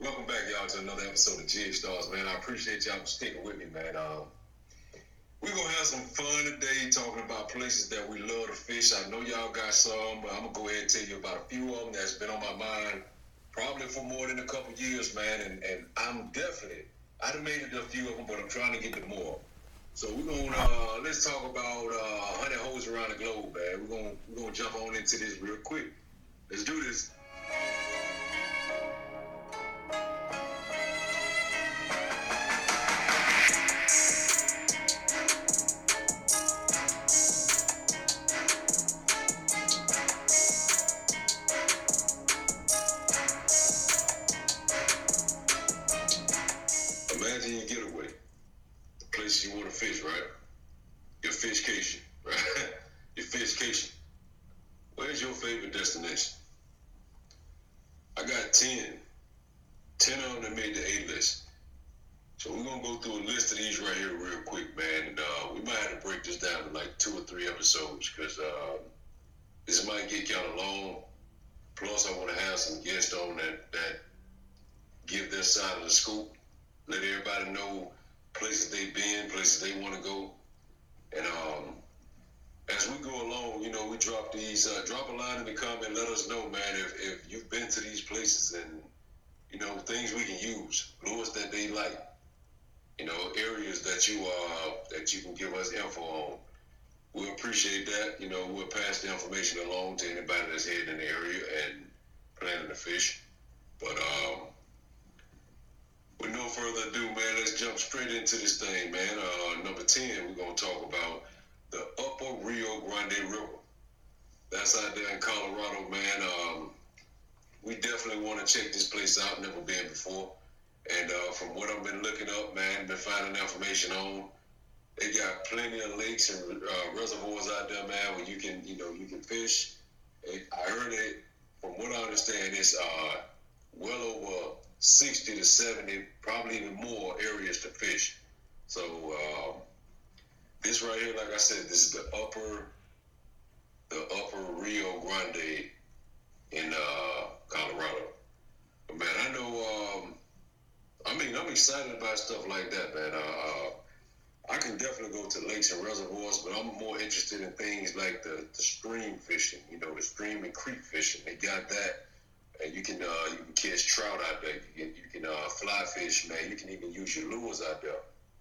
Welcome back, y'all, to another episode of Jig Stars, man. I appreciate y'all sticking with me, man. Um, we're gonna have some fun today talking about places that we love to fish. I know y'all got some, but I'm gonna go ahead and tell you about a few of them that's been on my mind probably for more than a couple years, man. And, and I'm definitely, I done made it to a few of them, but I'm trying to get to more. So we're gonna uh, let's talk about uh, honey holes around the globe, man. We're gonna we're gonna jump on into this real quick. Let's do this. Fishcation. Where's your favorite destination? I got 10. 10 of them made the A list. So we're gonna go through a list of these right here real quick, man. And uh, we might have to break this down to like two or three episodes because uh, this might get kind of long. Plus, I want to have some guests on that that give their side of the scoop, let everybody know places they've been, places they want to go, and um, as we go along, you know, we drop these. Uh, drop a line in the comment. Let us know, man, if, if you've been to these places and you know things we can use, lures that they like, you know, areas that you uh that you can give us info on. We'll appreciate that. You know, we'll pass the information along to anybody that's heading in the area and planning to fish. But um, with no further ado, man, let's jump straight into this thing, man. Uh, number ten, we're gonna talk about the Upper Rio Grande River. That's out there in Colorado, man. Um, we definitely want to check this place out. Never been before, and uh, from what I've been looking up, man, been finding information on. They got plenty of lakes and uh, reservoirs out there, man, where you can, you know, you can fish. It, I heard it. From what I understand, it's uh, well over sixty to seventy, probably even more areas to fish. So. This right here, like I said, this is the upper, the upper Rio Grande in uh, Colorado. But man, I know. Um, I mean, I'm excited about stuff like that, man. Uh, I can definitely go to lakes and reservoirs, but I'm more interested in things like the, the stream fishing. You know, the stream and creek fishing. They got that, and you can uh, you can catch trout out there. You can, you can uh, fly fish, man. You can even use your lures out there,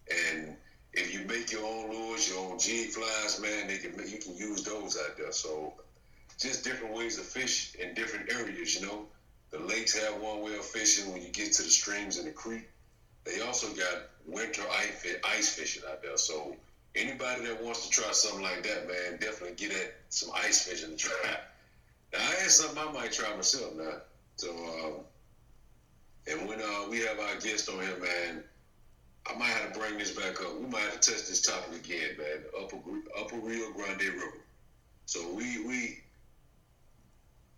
and if you make your own lures, your own jig flies, man, they can you can use those out there. So just different ways to fish in different areas, you know. The lakes have one way of fishing when you get to the streams and the creek. They also got winter ice fishing out there. So anybody that wants to try something like that, man, definitely get at some ice fishing to try. Now, I had something I might try myself now. So, um, and when uh, we have our guest on here, man, I might have to bring this back up. We might have to test this topic again, man. Upper Upper Rio Grande River. So we we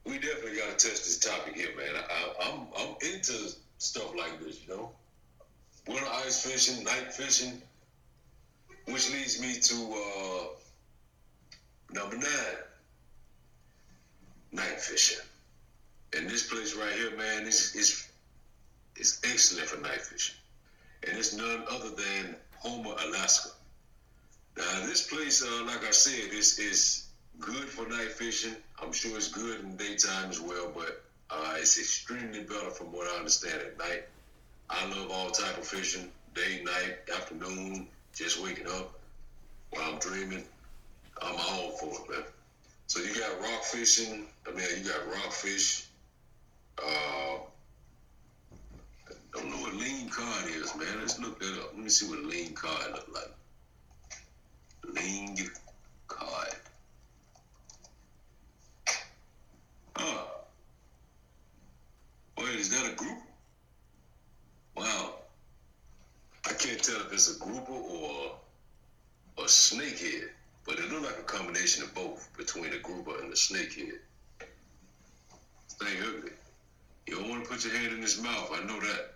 we definitely got to test this topic here, man. I, I'm I'm into stuff like this, you know. Winter ice fishing, night fishing, which leads me to uh, number nine, night fishing. And this place right here, man, is is is excellent for night fishing and it's none other than Homer, Alaska. Now, this place, uh, like I said, is is good for night fishing. I'm sure it's good in daytime as well, but uh, it's extremely better from what I understand at night. I love all type of fishing, day, night, afternoon, just waking up while I'm dreaming. I'm all for it, man. So you got rock fishing. I mean, you got rockfish. Uh, don't know what ling cod is, man. Let's look that up. Let me see what a ling cod look like. Ling cod. Huh. Wait, is that a group? Wow. I can't tell if it's a grouper or a snakehead, but it looks like a combination of both between a grouper and a snakehead. Thing ugly. You don't want to put your hand in his mouth. I know that.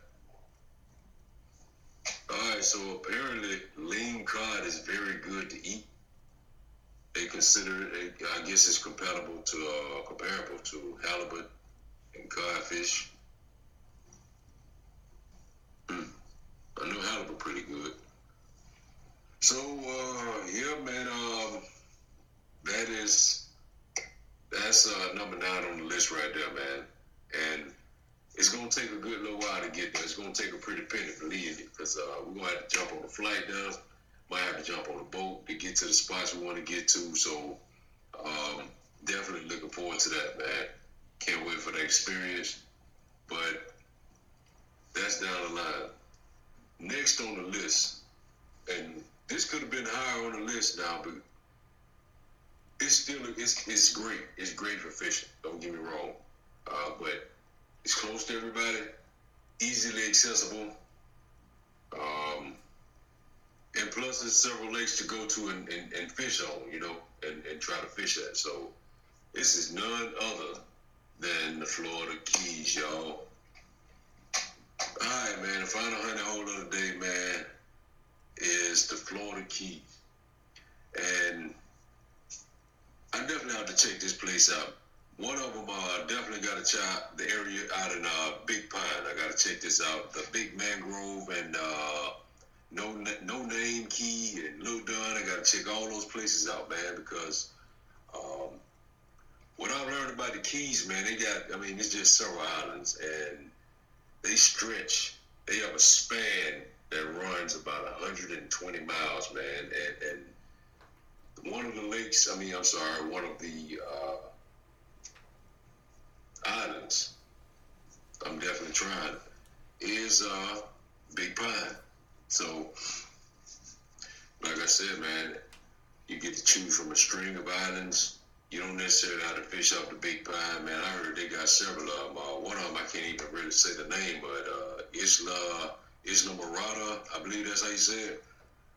All right, so apparently ling cod is very good to eat. They consider it, I guess it's compatible to, uh, comparable to halibut and codfish. Hmm. I know halibut pretty good. So, uh, yeah, man, um, that is, that's uh, number nine on the list right there, man. And it's gonna take a good little while to get there. It's gonna take a pretty penny, believe me, because uh, we're gonna have to jump on the flight down. Might have to jump on a boat to get to the spots we want to get to. So um, definitely looking forward to that, man. Can't wait for the experience. But that's down the line. Next on the list, and this could have been higher on the list now, but it's still it's it's great. It's great for fishing. Don't get me wrong, uh, but it's close to everybody, easily accessible, um, and plus there's several lakes to go to and, and, and fish on. You know, and, and try to fish at. So this is none other than the Florida Keys, y'all. All right, man. The final honey hole of the day, man, is the Florida Keys, and I definitely have to check this place out. One of them uh, definitely got to check the area out in uh, Big Pine. I got to check this out. The Big Mangrove and uh, No No Name Key and Little Dunn. I got to check all those places out, man, because um, what I've learned about the Keys, man, they got. I mean, it's just several islands, and they stretch. They have a span that runs about 120 miles, man, and, and one of the lakes, I mean, I'm sorry, one of the uh, islands, I'm definitely trying, is uh, Big Pine. So, like I said, man, you get to choose from a string of islands. You don't necessarily have to fish off the Big Pine, man. I heard they got several of them. Uh, one of them, I can't even really say the name, but uh, Isla, Islamorada, I believe that's how you say it.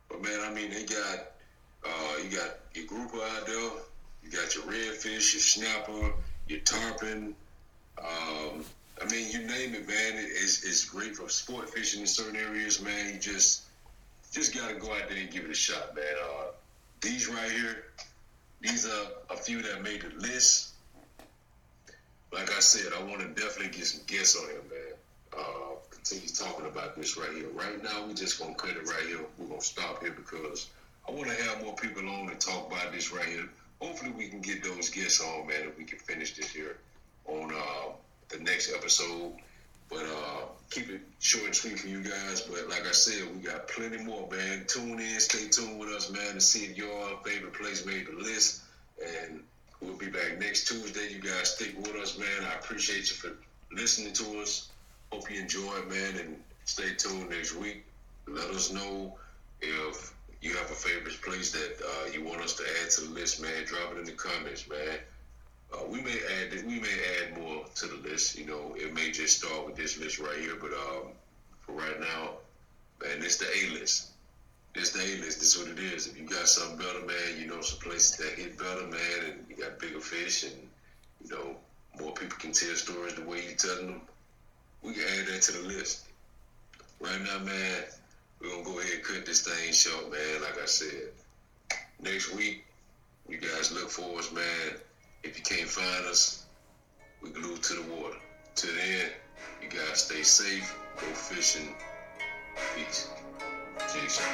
But, man, I mean, they got uh, you got your grouper out there. You got your redfish, your snapper, your tarpon. Um, I mean, you name it, man. It's, it's great for sport fishing in certain areas, man. You just just got to go out there and give it a shot, man. Uh, these right here, these are a few that made the list. Like I said, I want to definitely get some guests on here, man. Uh, continue talking about this right here. Right now, we're just gonna cut it right here. We're gonna stop here because I want to have more people on and talk about this right here. Hopefully, we can get those guests on, man, if we can finish this here on uh, the next episode. But uh, keep it short and sweet for you guys. But like I said, we got plenty more, man. Tune in, stay tuned with us, man, to see if your favorite place made the list. And we'll be back next Tuesday. You guys stick with us, man. I appreciate you for listening to us. Hope you enjoy man, and stay tuned next week. Let us know if you have a favorite place that uh, you want us to add to the list, man, drop it in the comments, man. Uh, we may add we may to the list. You know, it may just start with this list right here, but um, for right now, man, it's the A list. It's the A list. This is what it is. If you got something better, man, you know some places that hit better, man, and you got bigger fish, and you know more people can tell stories the way you telling them. We can add that to the list. Right now, man, we're gonna go ahead and cut this thing short, man. Like I said, next week, you guys look for us, man. If you can't find us, we glued to the water. Till then, you guys stay safe, go fishing. Peace. Jason.